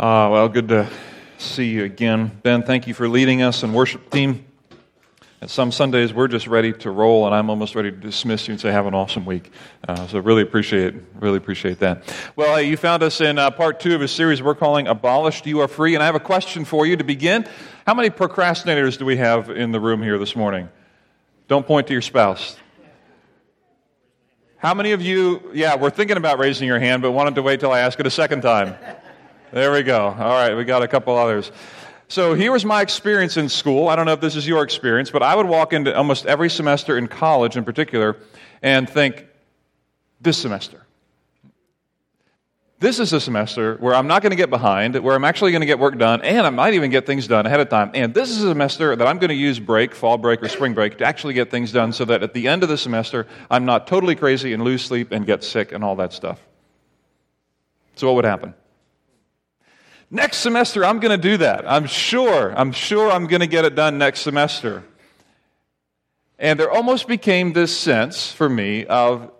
Uh, well, good to see you again. Ben, thank you for leading us and worship team. And some Sundays we're just ready to roll, and I'm almost ready to dismiss you and say, "Have an awesome week." Uh, so really appreciate, really appreciate that. Well, hey, you found us in uh, part two of a series we're calling "Abolished, You Are Free," and I have a question for you to begin. How many procrastinators do we have in the room here this morning? Don't point to your spouse. How many of you, yeah, we're thinking about raising your hand, but wanted to wait till I ask it a second time? There we go. All right, we got a couple others. So here was my experience in school. I don't know if this is your experience, but I would walk into almost every semester in college in particular and think, this semester. This is a semester where I'm not going to get behind, where I'm actually going to get work done, and I might even get things done ahead of time. And this is a semester that I'm going to use break, fall break, or spring break to actually get things done so that at the end of the semester, I'm not totally crazy and lose sleep and get sick and all that stuff. So, what would happen? Next semester, I'm going to do that. I'm sure. I'm sure I'm going to get it done next semester. And there almost became this sense for me of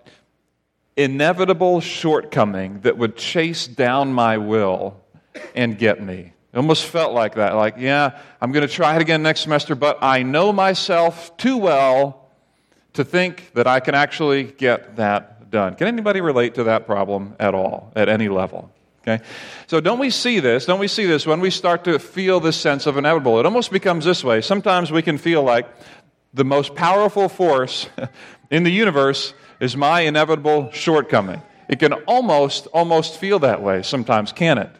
inevitable shortcoming that would chase down my will and get me. It almost felt like that. Like, yeah, I'm going to try it again next semester, but I know myself too well to think that I can actually get that done. Can anybody relate to that problem at all, at any level? Okay? So don't we see this? Don't we see this when we start to feel this sense of inevitable? It almost becomes this way. Sometimes we can feel like the most powerful force in the universe is my inevitable shortcoming. It can almost almost feel that way sometimes, can it?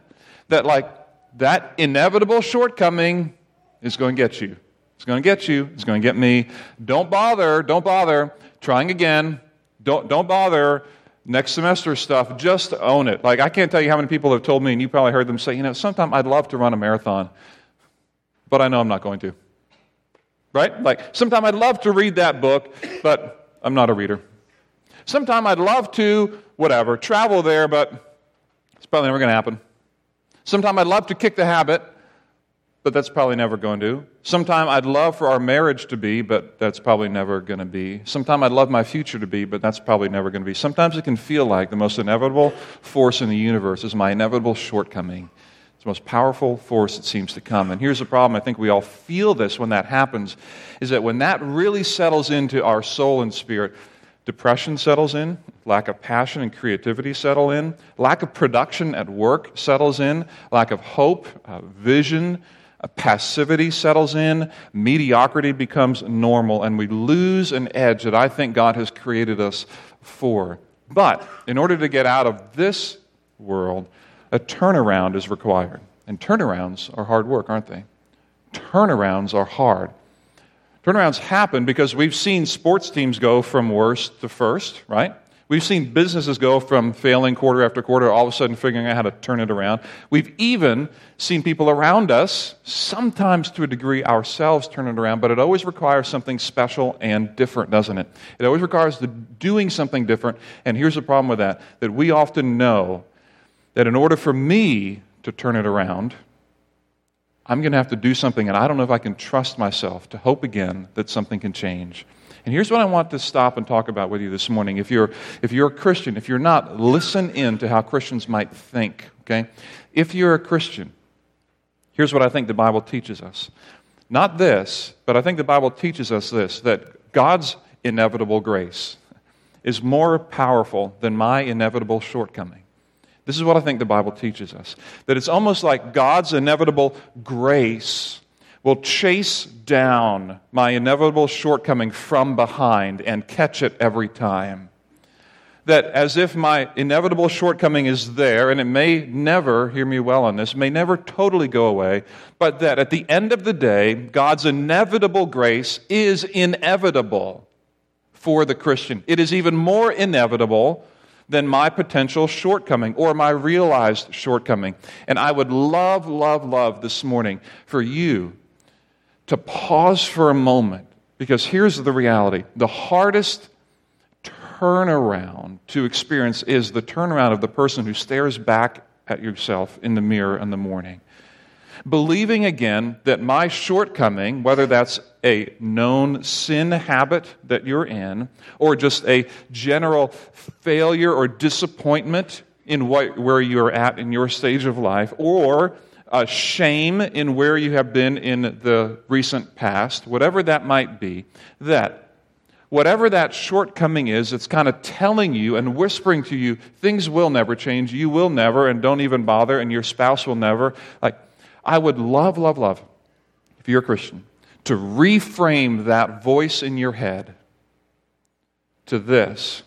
That like that inevitable shortcoming is going to get you. It's going to get you. It's going to get me. Don't bother. Don't bother trying again. Don't don't bother next semester stuff, just own it. Like, I can't tell you how many people have told me, and you probably heard them say, you know, sometime I'd love to run a marathon, but I know I'm not going to. Right? Like, sometime I'd love to read that book, but I'm not a reader. Sometime I'd love to, whatever, travel there, but it's probably never going to happen. Sometime I'd love to kick the habit, but that's probably never going to. Sometime I'd love for our marriage to be, but that's probably never going to be. Sometime I'd love my future to be, but that's probably never going to be. Sometimes it can feel like the most inevitable force in the universe is my inevitable shortcoming. It's the most powerful force that seems to come. And here's the problem I think we all feel this when that happens is that when that really settles into our soul and spirit, depression settles in, lack of passion and creativity settle in, lack of production at work settles in, lack of hope, uh, vision, passivity settles in, mediocrity becomes normal, and we lose an edge that I think God has created us for. But in order to get out of this world, a turnaround is required. And turnarounds are hard work, aren't they? Turnarounds are hard. Turnarounds happen because we've seen sports teams go from worst to first, right? We've seen businesses go from failing quarter after quarter, all of a sudden figuring out how to turn it around. We've even seen people around us, sometimes to a degree ourselves, turn it around, but it always requires something special and different, doesn't it? It always requires the doing something different. And here's the problem with that that we often know that in order for me to turn it around, I'm going to have to do something, and I don't know if I can trust myself to hope again that something can change. And here's what I want to stop and talk about with you this morning. If you're, if you're a Christian, if you're not, listen in to how Christians might think, okay? If you're a Christian, here's what I think the Bible teaches us. Not this, but I think the Bible teaches us this that God's inevitable grace is more powerful than my inevitable shortcoming. This is what I think the Bible teaches us that it's almost like God's inevitable grace will chase down my inevitable shortcoming from behind and catch it every time. That as if my inevitable shortcoming is there, and it may never, hear me well on this, may never totally go away, but that at the end of the day, God's inevitable grace is inevitable for the Christian. It is even more inevitable than my potential shortcoming or my realized shortcoming. And I would love, love, love this morning for you to pause for a moment because here's the reality the hardest turnaround to experience is the turnaround of the person who stares back at yourself in the mirror in the morning. Believing again that my shortcoming, whether that's a known sin habit that you're in, or just a general failure or disappointment in what, where you're at in your stage of life, or uh, shame in where you have been in the recent past, whatever that might be, that whatever that shortcoming is, it's kind of telling you and whispering to you, things will never change, you will never, and don't even bother, and your spouse will never. Like, I would love, love, love, if you're a Christian, to reframe that voice in your head to this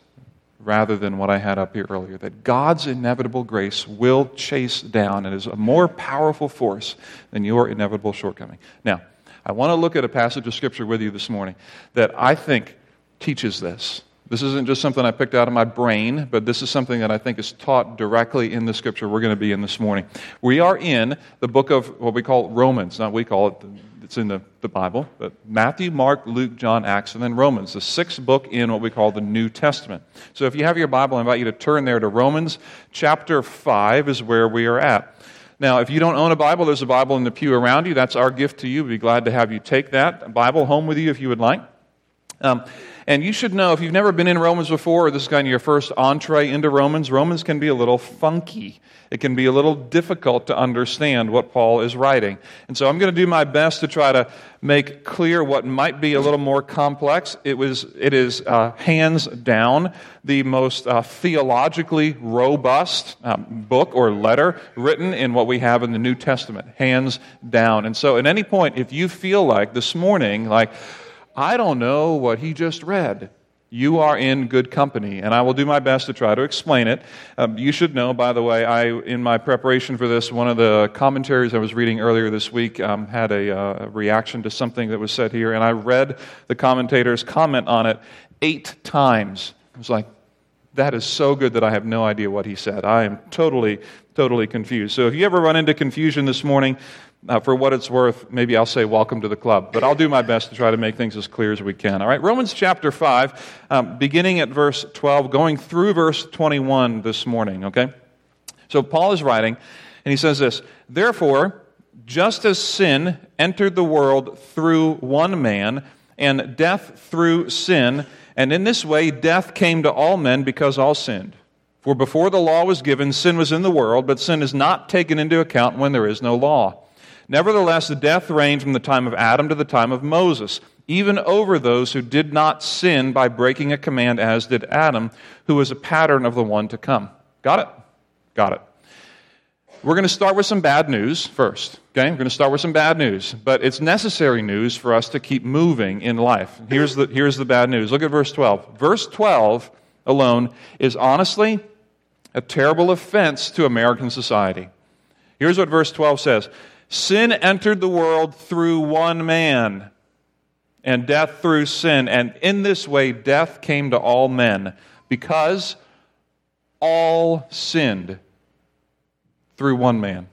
rather than what I had up here earlier that God's inevitable grace will chase down and is a more powerful force than your inevitable shortcoming. Now, I want to look at a passage of Scripture with you this morning that I think teaches this. This isn't just something I picked out of my brain, but this is something that I think is taught directly in the scripture we're going to be in this morning. We are in the book of what we call Romans, not we call it, it's in the, the Bible, but Matthew, Mark, Luke, John, Acts, and then Romans, the sixth book in what we call the New Testament. So if you have your Bible, I invite you to turn there to Romans chapter 5 is where we are at. Now, if you don't own a Bible, there's a Bible in the pew around you. That's our gift to you. We'd be glad to have you take that Bible home with you if you would like. Um, and you should know, if you've never been in Romans before, or this is kind of your first entree into Romans, Romans can be a little funky. It can be a little difficult to understand what Paul is writing. And so I'm going to do my best to try to make clear what might be a little more complex. It, was, it is uh, hands down the most uh, theologically robust um, book or letter written in what we have in the New Testament. Hands down. And so at any point, if you feel like this morning, like, I don't know what he just read. You are in good company, and I will do my best to try to explain it. Um, you should know, by the way, I, in my preparation for this, one of the commentaries I was reading earlier this week um, had a uh, reaction to something that was said here, and I read the commentator's comment on it eight times. I was like, that is so good that I have no idea what he said. I am totally, totally confused. So if you ever run into confusion this morning, uh, for what it's worth, maybe I'll say welcome to the club, but I'll do my best to try to make things as clear as we can. All right, Romans chapter 5, um, beginning at verse 12, going through verse 21 this morning, okay? So Paul is writing, and he says this Therefore, just as sin entered the world through one man, and death through sin, and in this way death came to all men because all sinned. For before the law was given, sin was in the world, but sin is not taken into account when there is no law. Nevertheless, the death reigned from the time of Adam to the time of Moses, even over those who did not sin by breaking a command, as did Adam, who was a pattern of the one to come. Got it? Got it. We're going to start with some bad news first. Okay? We're going to start with some bad news, but it's necessary news for us to keep moving in life. Here's the, here's the bad news. Look at verse 12. Verse 12 alone is honestly a terrible offense to American society. Here's what verse 12 says Sin entered the world through one man, and death through sin. And in this way, death came to all men because all sinned through one man.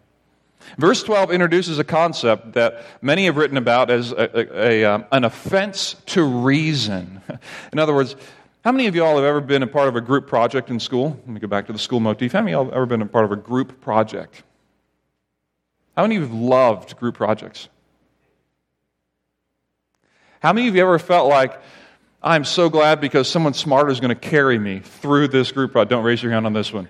Verse 12 introduces a concept that many have written about as a, a, a, um, an offense to reason. In other words, how many of y'all have ever been a part of a group project in school? Let me go back to the school motif. How many of y'all have ever been a part of a group project? How many of you have loved group projects? How many of you ever felt like, I'm so glad because someone smarter is going to carry me through this group project? Don't raise your hand on this one.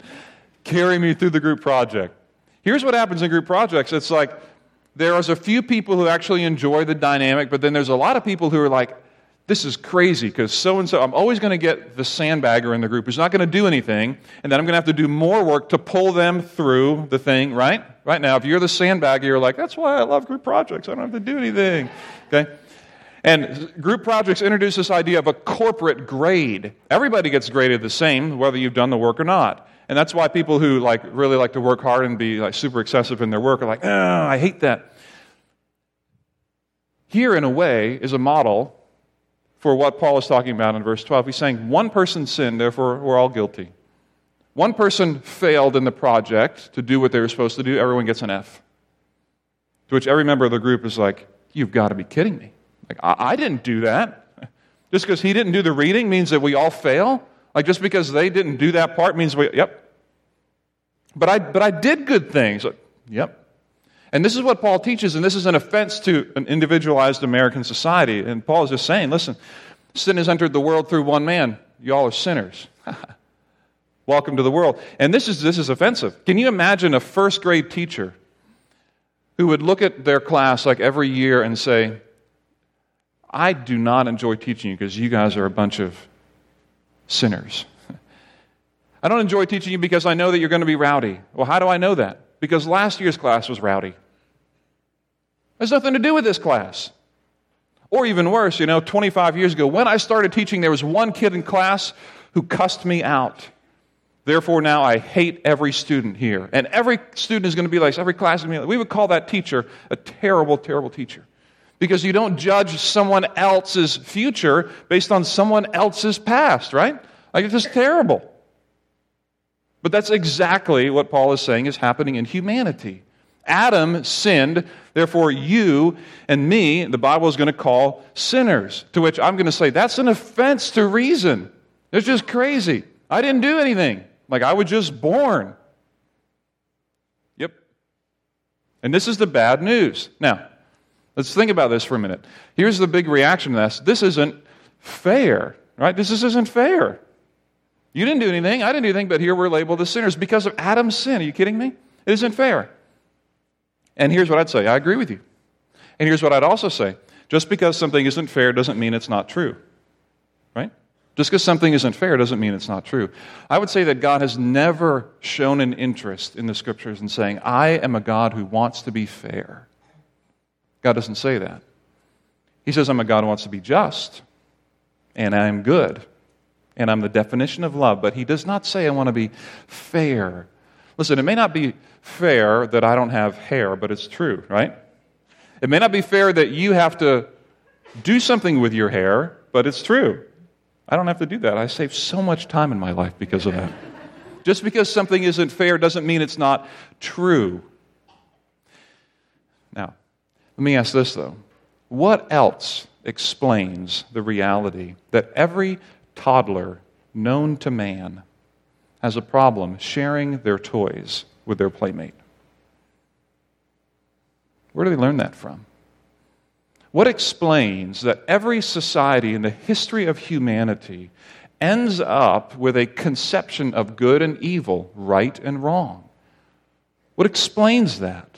Carry me through the group project. Here's what happens in group projects it's like there's a few people who actually enjoy the dynamic, but then there's a lot of people who are like, this is crazy because so and so, I'm always going to get the sandbagger in the group who's not going to do anything, and then I'm going to have to do more work to pull them through the thing, right? Right now, if you're the sandbagger, you're like, that's why I love group projects. I don't have to do anything. Okay? And group projects introduce this idea of a corporate grade. Everybody gets graded the same, whether you've done the work or not. And that's why people who like really like to work hard and be like super excessive in their work are like, oh, I hate that. Here, in a way, is a model for what Paul is talking about in verse 12. He's saying, one person sinned, therefore we're all guilty. One person failed in the project to do what they were supposed to do, everyone gets an F. To which every member of the group is like, You've got to be kidding me. Like, I, I didn't do that. Just because he didn't do the reading means that we all fail? Like, just because they didn't do that part means we, yep. But I, but I did good things. Yep. And this is what Paul teaches, and this is an offense to an individualized American society. And Paul is just saying, listen, sin has entered the world through one man. Y'all are sinners. welcome to the world. And this is, this is offensive. Can you imagine a first grade teacher who would look at their class like every year and say, I do not enjoy teaching you because you guys are a bunch of sinners. I don't enjoy teaching you because I know that you're going to be rowdy. Well, how do I know that? Because last year's class was rowdy. There's nothing to do with this class. Or even worse, you know, 25 years ago, when I started teaching, there was one kid in class who cussed me out. Therefore, now I hate every student here. And every student is going to be like, every class is going to be like, we would call that teacher a terrible, terrible teacher. Because you don't judge someone else's future based on someone else's past, right? Like, it's just terrible. But that's exactly what Paul is saying is happening in humanity. Adam sinned, therefore, you and me, the Bible is going to call sinners. To which I'm going to say, that's an offense to reason. It's just crazy. I didn't do anything. Like, I was just born. Yep. And this is the bad news. Now, let's think about this for a minute. Here's the big reaction to this this isn't fair, right? This isn't fair. You didn't do anything. I didn't do anything, but here we're labeled as sinners because of Adam's sin. Are you kidding me? It isn't fair. And here's what I'd say I agree with you. And here's what I'd also say just because something isn't fair doesn't mean it's not true. Right? Just because something isn't fair doesn't mean it's not true. I would say that God has never shown an interest in the scriptures in saying, I am a God who wants to be fair. God doesn't say that. He says, I'm a God who wants to be just, and I am good and I'm the definition of love, but he does not say, I want to be fair. Listen, it may not be fair that I don't have hair, but it's true, right? It may not be fair that you have to do something with your hair, but it's true. I don't have to do that. I save so much time in my life because of that. Just because something isn't fair doesn't mean it's not true. Now, let me ask this though. What else explains the reality that every toddler known to man has a problem sharing their toys with their playmate? Where do they learn that from? What explains that every society in the history of humanity ends up with a conception of good and evil, right and wrong? What explains that?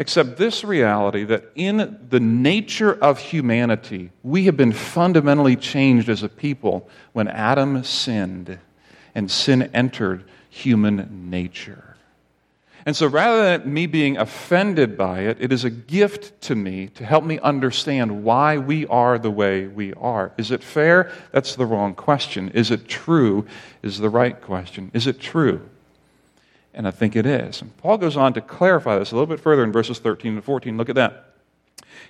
Except this reality that in the nature of humanity, we have been fundamentally changed as a people when Adam sinned and sin entered human nature. And so rather than me being offended by it, it is a gift to me to help me understand why we are the way we are. Is it fair? That's the wrong question. Is it true? Is the right question. Is it true? And I think it is. And Paul goes on to clarify this a little bit further in verses 13 and 14. Look at that.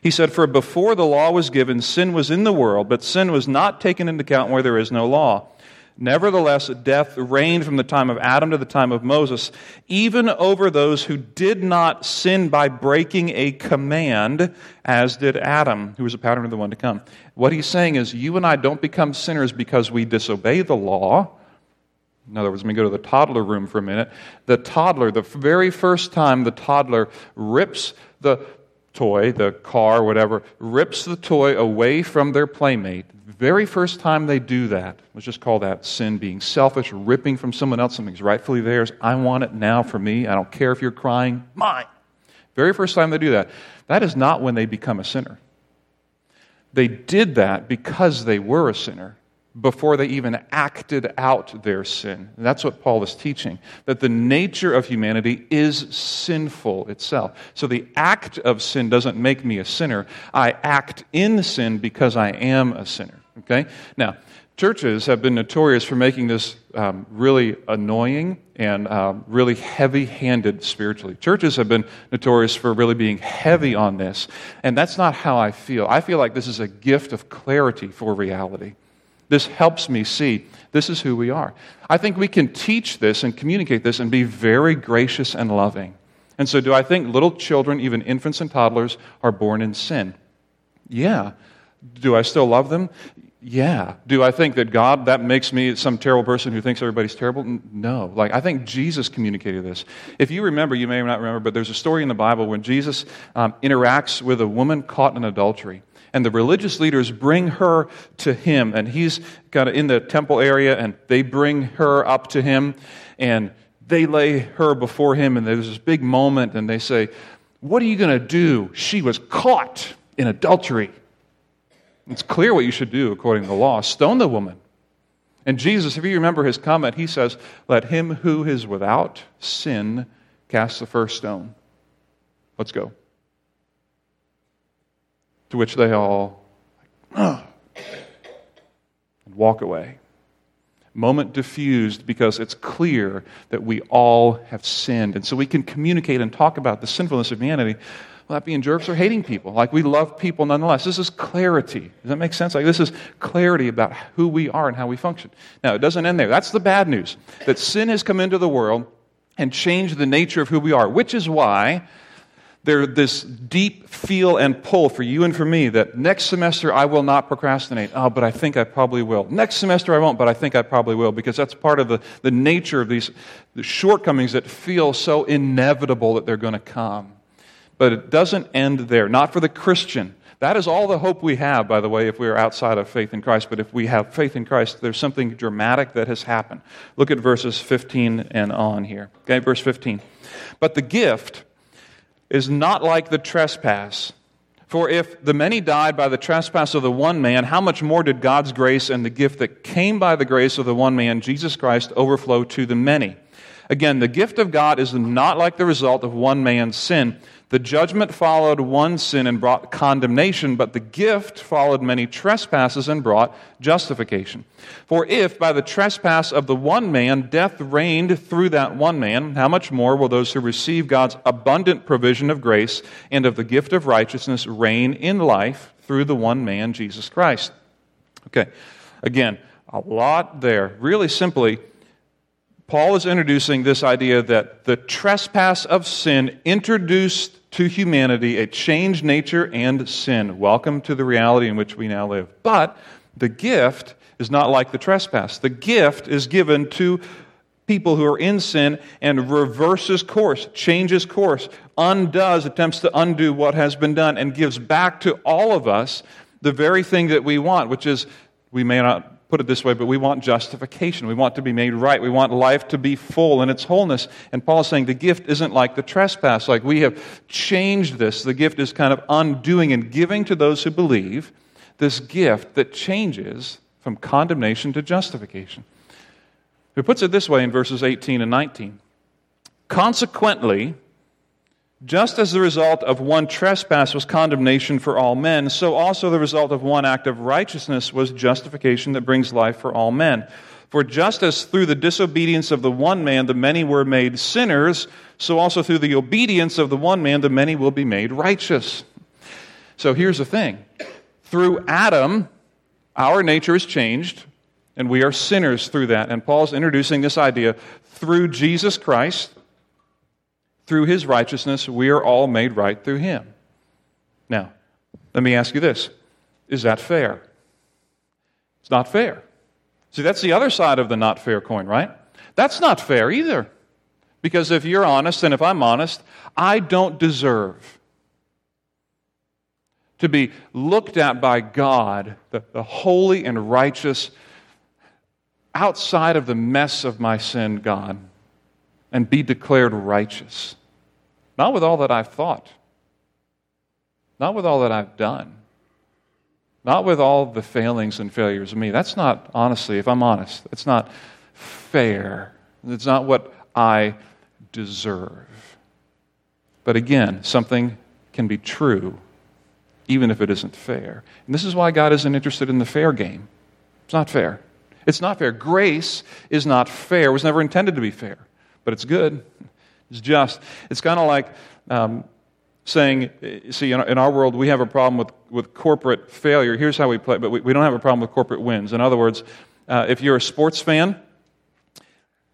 He said, For before the law was given, sin was in the world, but sin was not taken into account where there is no law. Nevertheless, death reigned from the time of Adam to the time of Moses, even over those who did not sin by breaking a command, as did Adam, who was a pattern of the one to come. What he's saying is, you and I don't become sinners because we disobey the law. In other words, let me go to the toddler room for a minute. The toddler, the very first time the toddler rips the toy, the car, whatever, rips the toy away from their playmate, very first time they do that, let's just call that sin being selfish, ripping from someone else something's rightfully theirs. I want it now for me. I don't care if you're crying, mine. Very first time they do that, that is not when they become a sinner. They did that because they were a sinner before they even acted out their sin. And that's what Paul is teaching, that the nature of humanity is sinful itself. So the act of sin doesn't make me a sinner. I act in sin because I am a sinner. Okay? Now, churches have been notorious for making this um, really annoying and um, really heavy handed spiritually. Churches have been notorious for really being heavy on this, and that's not how I feel. I feel like this is a gift of clarity for reality. This helps me see this is who we are. I think we can teach this and communicate this and be very gracious and loving. And so, do I think little children, even infants and toddlers, are born in sin? Yeah. Do I still love them? Yeah. Do I think that God, that makes me some terrible person who thinks everybody's terrible? No. Like, I think Jesus communicated this. If you remember, you may not remember, but there's a story in the Bible when Jesus um, interacts with a woman caught in adultery. And the religious leaders bring her to him, and he's kind of in the temple area, and they bring her up to him, and they lay her before him, and there's this big moment, and they say, What are you going to do? She was caught in adultery. It's clear what you should do according to the law stone the woman. And Jesus, if you remember his comment, he says, Let him who is without sin cast the first stone. Let's go. To which they all walk away. Moment diffused because it's clear that we all have sinned. And so we can communicate and talk about the sinfulness of humanity without being jerks or hating people. Like we love people nonetheless. This is clarity. Does that make sense? Like this is clarity about who we are and how we function. Now, it doesn't end there. That's the bad news that sin has come into the world and changed the nature of who we are, which is why there's this deep feel and pull for you and for me that next semester I will not procrastinate. Oh, but I think I probably will. Next semester I won't, but I think I probably will because that's part of the, the nature of these the shortcomings that feel so inevitable that they're going to come. But it doesn't end there, not for the Christian. That is all the hope we have, by the way, if we are outside of faith in Christ. But if we have faith in Christ, there's something dramatic that has happened. Look at verses 15 and on here. Okay, verse 15. But the gift is not like the trespass. For if the many died by the trespass of the one man, how much more did God's grace and the gift that came by the grace of the one man, Jesus Christ, overflow to the many? Again, the gift of God is not like the result of one man's sin. The judgment followed one sin and brought condemnation, but the gift followed many trespasses and brought justification. For if by the trespass of the one man death reigned through that one man, how much more will those who receive God's abundant provision of grace and of the gift of righteousness reign in life through the one man, Jesus Christ? Okay, again, a lot there. Really simply, Paul is introducing this idea that the trespass of sin introduced to humanity a changed nature and sin. Welcome to the reality in which we now live. But the gift is not like the trespass. The gift is given to people who are in sin and reverses course, changes course, undoes, attempts to undo what has been done, and gives back to all of us the very thing that we want, which is we may not put it this way, but we want justification. We want to be made right. We want life to be full in its wholeness. And Paul is saying the gift isn't like the trespass. Like we have changed this. The gift is kind of undoing and giving to those who believe this gift that changes from condemnation to justification. He puts it this way in verses 18 and 19. Consequently, just as the result of one trespass was condemnation for all men, so also the result of one act of righteousness was justification that brings life for all men. For just as through the disobedience of the one man the many were made sinners, so also through the obedience of the one man the many will be made righteous. So here's the thing through Adam, our nature is changed, and we are sinners through that. And Paul's introducing this idea through Jesus Christ through his righteousness, we are all made right through him. Now, let me ask you this Is that fair? It's not fair. See, that's the other side of the not fair coin, right? That's not fair either. Because if you're honest, and if I'm honest, I don't deserve to be looked at by God, the, the holy and righteous, outside of the mess of my sin, God, and be declared righteous. Not with all that I've thought, not with all that I've done, not with all the failings and failures of me. That's not, honestly, if I'm honest, it's not fair. It's not what I deserve. But again, something can be true even if it isn't fair. And this is why God isn't interested in the fair game. It's not fair. It's not fair. Grace is not fair. It was never intended to be fair, but it's good. It's just. It's kind of like um, saying, see, in our world, we have a problem with, with corporate failure. Here's how we play, but we, we don't have a problem with corporate wins. In other words, uh, if you're a sports fan,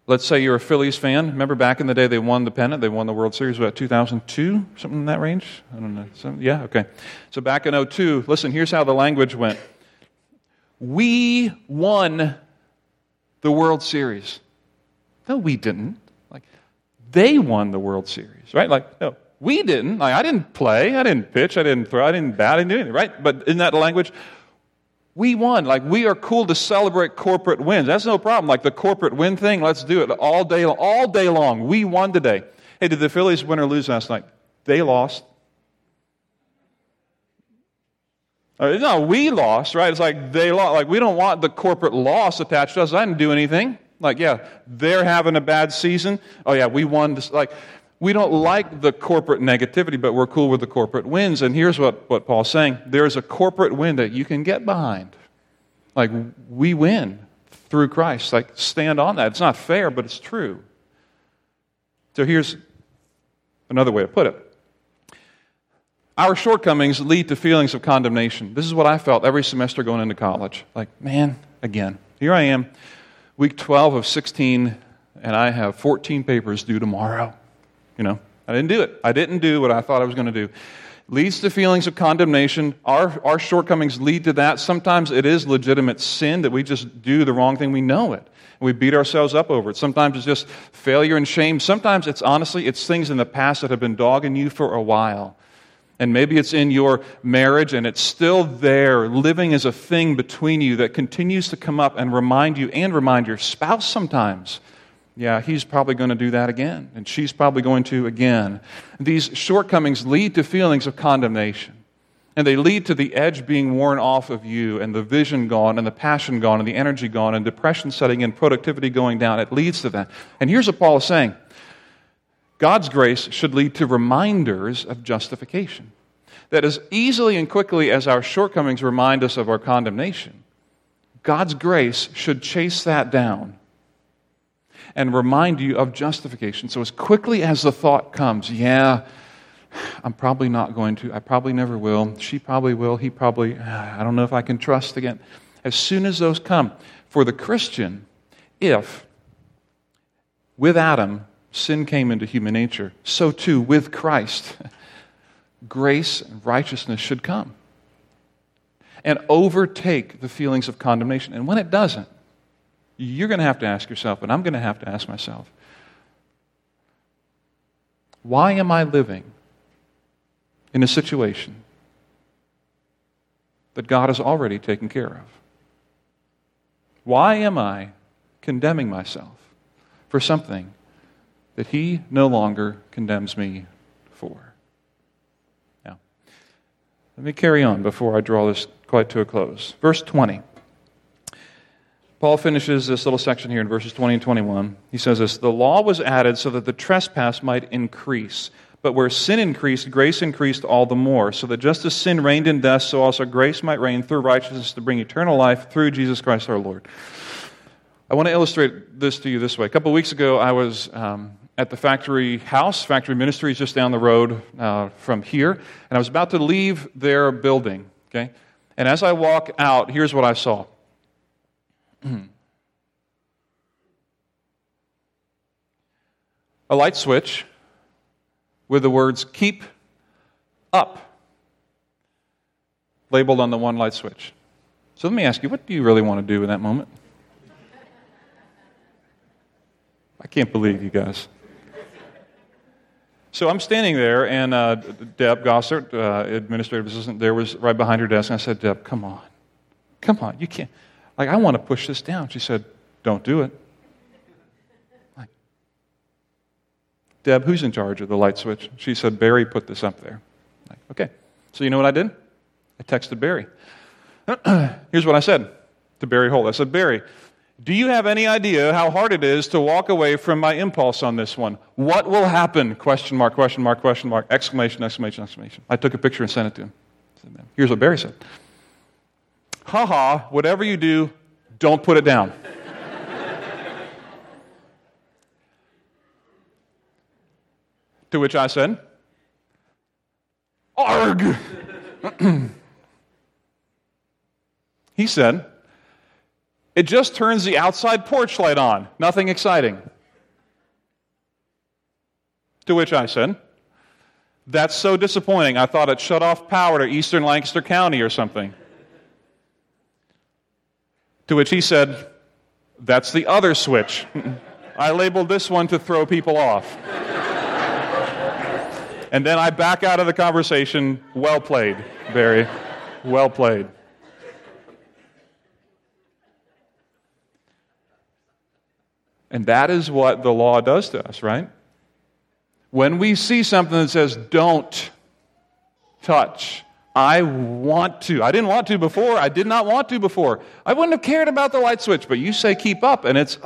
let's say you're a Phillies fan. Remember back in the day they won the pennant, they won the World Series, about 2002, something in that range? I don't know. Some, yeah, okay. So back in 02, listen, here's how the language went. We won the World Series. No, we didn't. They won the World Series, right? Like, no, We didn't. Like, I didn't play. I didn't pitch. I didn't throw. I didn't bat. I didn't do anything, right? But in that language, we won. Like, we are cool to celebrate corporate wins. That's no problem. Like, the corporate win thing, let's do it all day, all day long. We won today. Hey, did the Phillies win or lose last night? They lost. Uh, no, we lost, right? It's like they lost. Like, we don't want the corporate loss attached to us. I didn't do anything. Like, yeah, they're having a bad season. Oh, yeah, we won. This. Like, we don't like the corporate negativity, but we're cool with the corporate wins. And here's what, what Paul's saying there's a corporate win that you can get behind. Like, we win through Christ. Like, stand on that. It's not fair, but it's true. So here's another way to put it. Our shortcomings lead to feelings of condemnation. This is what I felt every semester going into college. Like, man, again, here I am, week 12 of 16, and I have 14 papers due tomorrow. You know, I didn't do it. I didn't do what I thought I was going to do. Leads to feelings of condemnation. Our, our shortcomings lead to that. Sometimes it is legitimate sin that we just do the wrong thing. We know it. And we beat ourselves up over it. Sometimes it's just failure and shame. Sometimes it's honestly, it's things in the past that have been dogging you for a while. And maybe it's in your marriage and it's still there, living as a thing between you that continues to come up and remind you and remind your spouse sometimes. Yeah, he's probably going to do that again, and she's probably going to again. These shortcomings lead to feelings of condemnation. And they lead to the edge being worn off of you, and the vision gone, and the passion gone, and the energy gone, and depression setting in, productivity going down. It leads to that. And here's what Paul is saying God's grace should lead to reminders of justification. That as easily and quickly as our shortcomings remind us of our condemnation, God's grace should chase that down and remind you of justification. So, as quickly as the thought comes, yeah, I'm probably not going to, I probably never will, she probably will, he probably, I don't know if I can trust again. As soon as those come, for the Christian, if with Adam sin came into human nature, so too with Christ, grace and righteousness should come and overtake the feelings of condemnation. And when it doesn't, you're going to have to ask yourself, and I'm going to have to ask myself, why am I living in a situation that God has already taken care of? Why am I condemning myself for something that he no longer condemns me for. Now, let me carry on before I draw this quite to a close. Verse 20. Paul finishes this little section here in verses 20 and 21. He says this The law was added so that the trespass might increase. But where sin increased, grace increased all the more, so that just as sin reigned in death, so also grace might reign through righteousness to bring eternal life through Jesus Christ our Lord. I want to illustrate this to you this way. A couple weeks ago, I was um, at the factory house. Factory ministry is just down the road uh, from here. And I was about to leave their building. Okay? And as I walk out, here's what I saw. a light switch with the words keep up labeled on the one light switch. So let me ask you, what do you really want to do in that moment? I can't believe you guys. So I'm standing there, and uh, Deb Gossert, uh, administrative assistant, there was right behind her desk, and I said, Deb, come on. Come on, you can't. Like, I want to push this down. She said, Don't do it. Like, Deb, who's in charge of the light switch? She said, Barry put this up there. Like, okay. So you know what I did? I texted Barry. Here's what I said to Barry Holt. I said, Barry, do you have any idea how hard it is to walk away from my impulse on this one? What will happen? Question mark, question mark, question mark, exclamation, exclamation, exclamation. I took a picture and sent it to him. Here's what Barry said. Ha ha, whatever you do, don't put it down. to which I said, Arg! he said, it just turns the outside porch light on. Nothing exciting. To which I said, That's so disappointing. I thought it shut off power to eastern Lancaster County or something. To which he said, That's the other switch. I labeled this one to throw people off. And then I back out of the conversation. Well played, Barry. Well played. And that is what the law does to us, right? When we see something that says, don't touch, I want to. I didn't want to before. I did not want to before. I wouldn't have cared about the light switch, but you say keep up, and it's.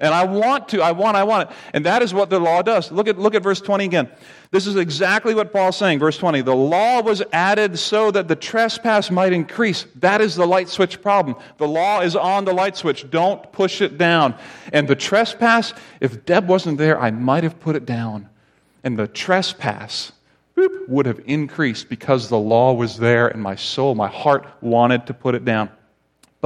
And I want to, I want, I want it. And that is what the law does. Look at, look at verse 20 again. This is exactly what Paul's saying. Verse 20. The law was added so that the trespass might increase. That is the light switch problem. The law is on the light switch. Don't push it down. And the trespass, if Deb wasn't there, I might have put it down. And the trespass whoop, would have increased because the law was there and my soul, my heart wanted to put it down.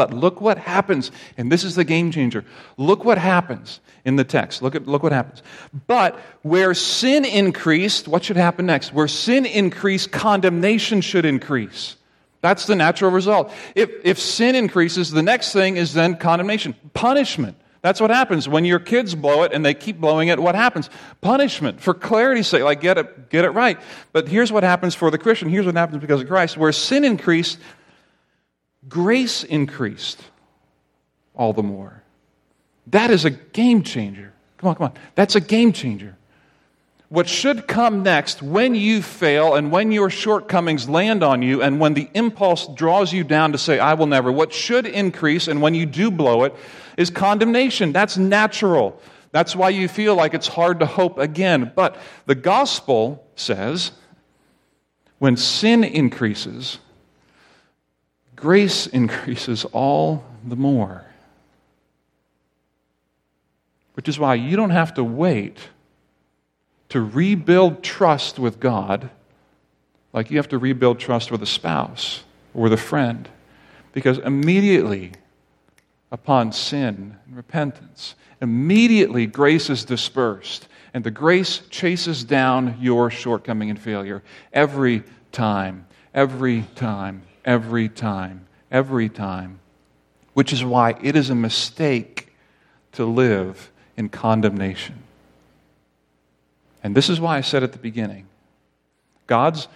But look what happens, and this is the game changer. Look what happens in the text. Look, at, look what happens. But where sin increased, what should happen next? Where sin increased, condemnation should increase. That's the natural result. If, if sin increases, the next thing is then condemnation, punishment. That's what happens. When your kids blow it and they keep blowing it, what happens? Punishment. For clarity's sake, like get it, get it right. But here's what happens for the Christian. Here's what happens because of Christ. Where sin increased, grace increased all the more. That is a game changer. Come on, come on. That's a game changer. What should come next when you fail and when your shortcomings land on you and when the impulse draws you down to say, I will never, what should increase and when you do blow it is condemnation. That's natural. That's why you feel like it's hard to hope again. But the gospel says when sin increases, grace increases all the more. Which is why you don't have to wait to rebuild trust with God like you have to rebuild trust with a spouse or with a friend. Because immediately upon sin and repentance, immediately grace is dispersed and the grace chases down your shortcoming and failure every time, every time every time, every time, which is why it is a mistake to live in condemnation. And this is why I said at the beginning God's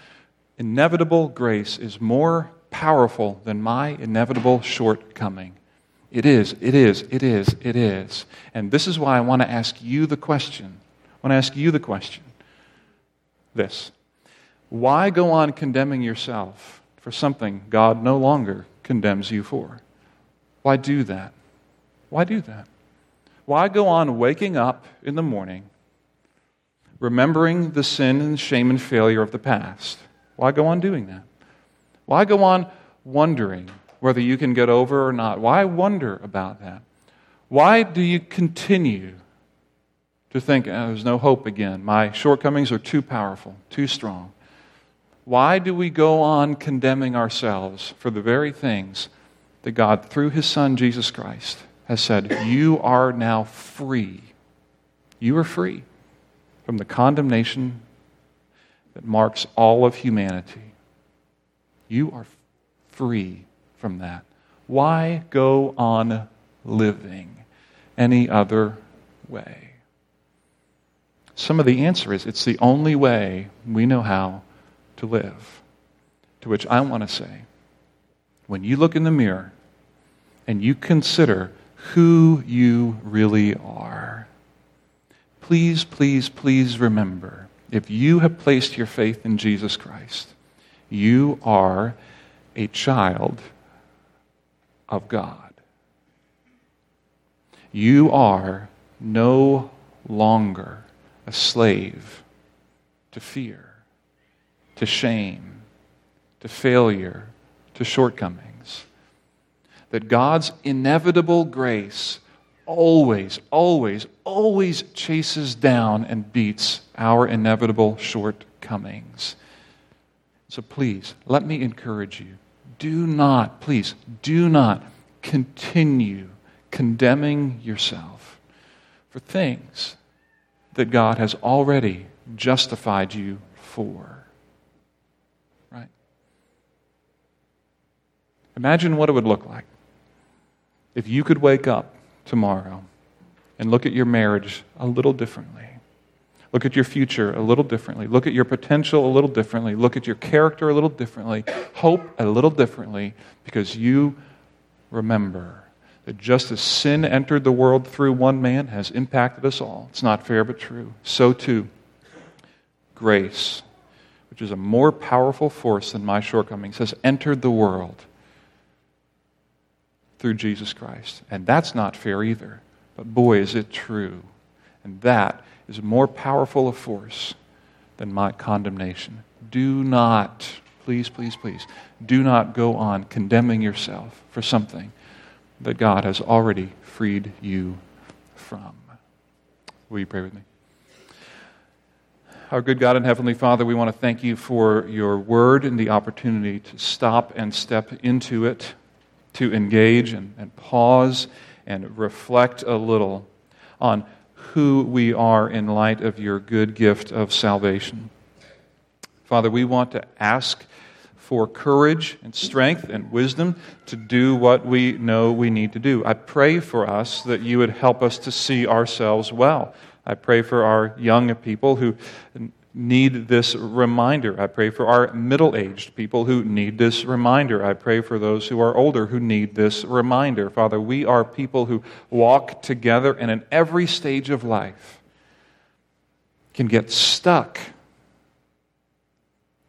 inevitable grace is more powerful than my inevitable shortcoming. It is, it is, it is, it is. And this is why I want to ask you the question. I want to ask you the question this Why go on condemning yourself for something God no longer condemns you for. Why do that? Why do that? Why go on waking up in the morning, remembering the sin and shame and failure of the past? Why go on doing that? Why go on wondering whether you can get over or not? Why wonder about that? Why do you continue to think oh, there's no hope again? My shortcomings are too powerful, too strong. Why do we go on condemning ourselves for the very things that God, through His Son, Jesus Christ, has said, You are now free? You are free from the condemnation that marks all of humanity. You are free from that. Why go on living any other way? Some of the answer is it's the only way we know how to live. To which I want to say, when you look in the mirror and you consider who you really are, please, please, please remember if you have placed your faith in Jesus Christ, you are a child of God. You are no longer a slave to fear to shame, to failure, to shortcomings. That God's inevitable grace always, always, always chases down and beats our inevitable shortcomings. So please, let me encourage you. Do not, please, do not continue condemning yourself for things that God has already justified you for. Imagine what it would look like if you could wake up tomorrow and look at your marriage a little differently. Look at your future a little differently. Look at your potential a little differently. Look at your character a little differently. Hope a little differently because you remember that just as sin entered the world through one man has impacted us all. It's not fair but true. So too, grace, which is a more powerful force than my shortcomings, has entered the world through Jesus Christ. And that's not fair either. But boy, is it true. And that is more powerful a force than my condemnation. Do not, please, please, please, do not go on condemning yourself for something that God has already freed you from. Will you pray with me? Our good God and Heavenly Father, we want to thank you for your word and the opportunity to stop and step into it, to engage and, and pause and reflect a little on who we are in light of your good gift of salvation. Father, we want to ask for courage and strength and wisdom to do what we know we need to do. I pray for us that you would help us to see ourselves well. I pray for our young people who need this reminder. I pray for our middle aged people who need this reminder. I pray for those who are older who need this reminder. Father, we are people who walk together and in every stage of life can get stuck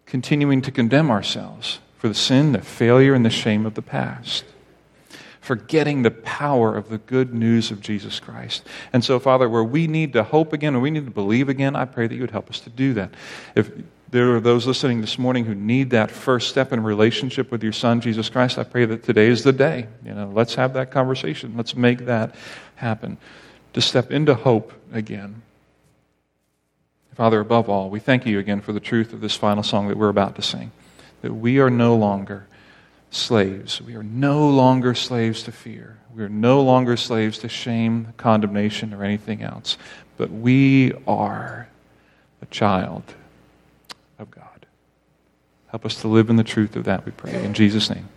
continuing to condemn ourselves for the sin, the failure, and the shame of the past. Forgetting the power of the good news of Jesus Christ. And so, Father, where we need to hope again, and we need to believe again, I pray that you would help us to do that. If there are those listening this morning who need that first step in relationship with your Son, Jesus Christ, I pray that today is the day. You know, let's have that conversation. Let's make that happen. To step into hope again. Father, above all, we thank you again for the truth of this final song that we're about to sing. That we are no longer slaves. We are no longer slaves to fear. We are no longer slaves to shame, condemnation, or anything else. But we are a child of God. Help us to live in the truth of that, we pray. In Jesus' name.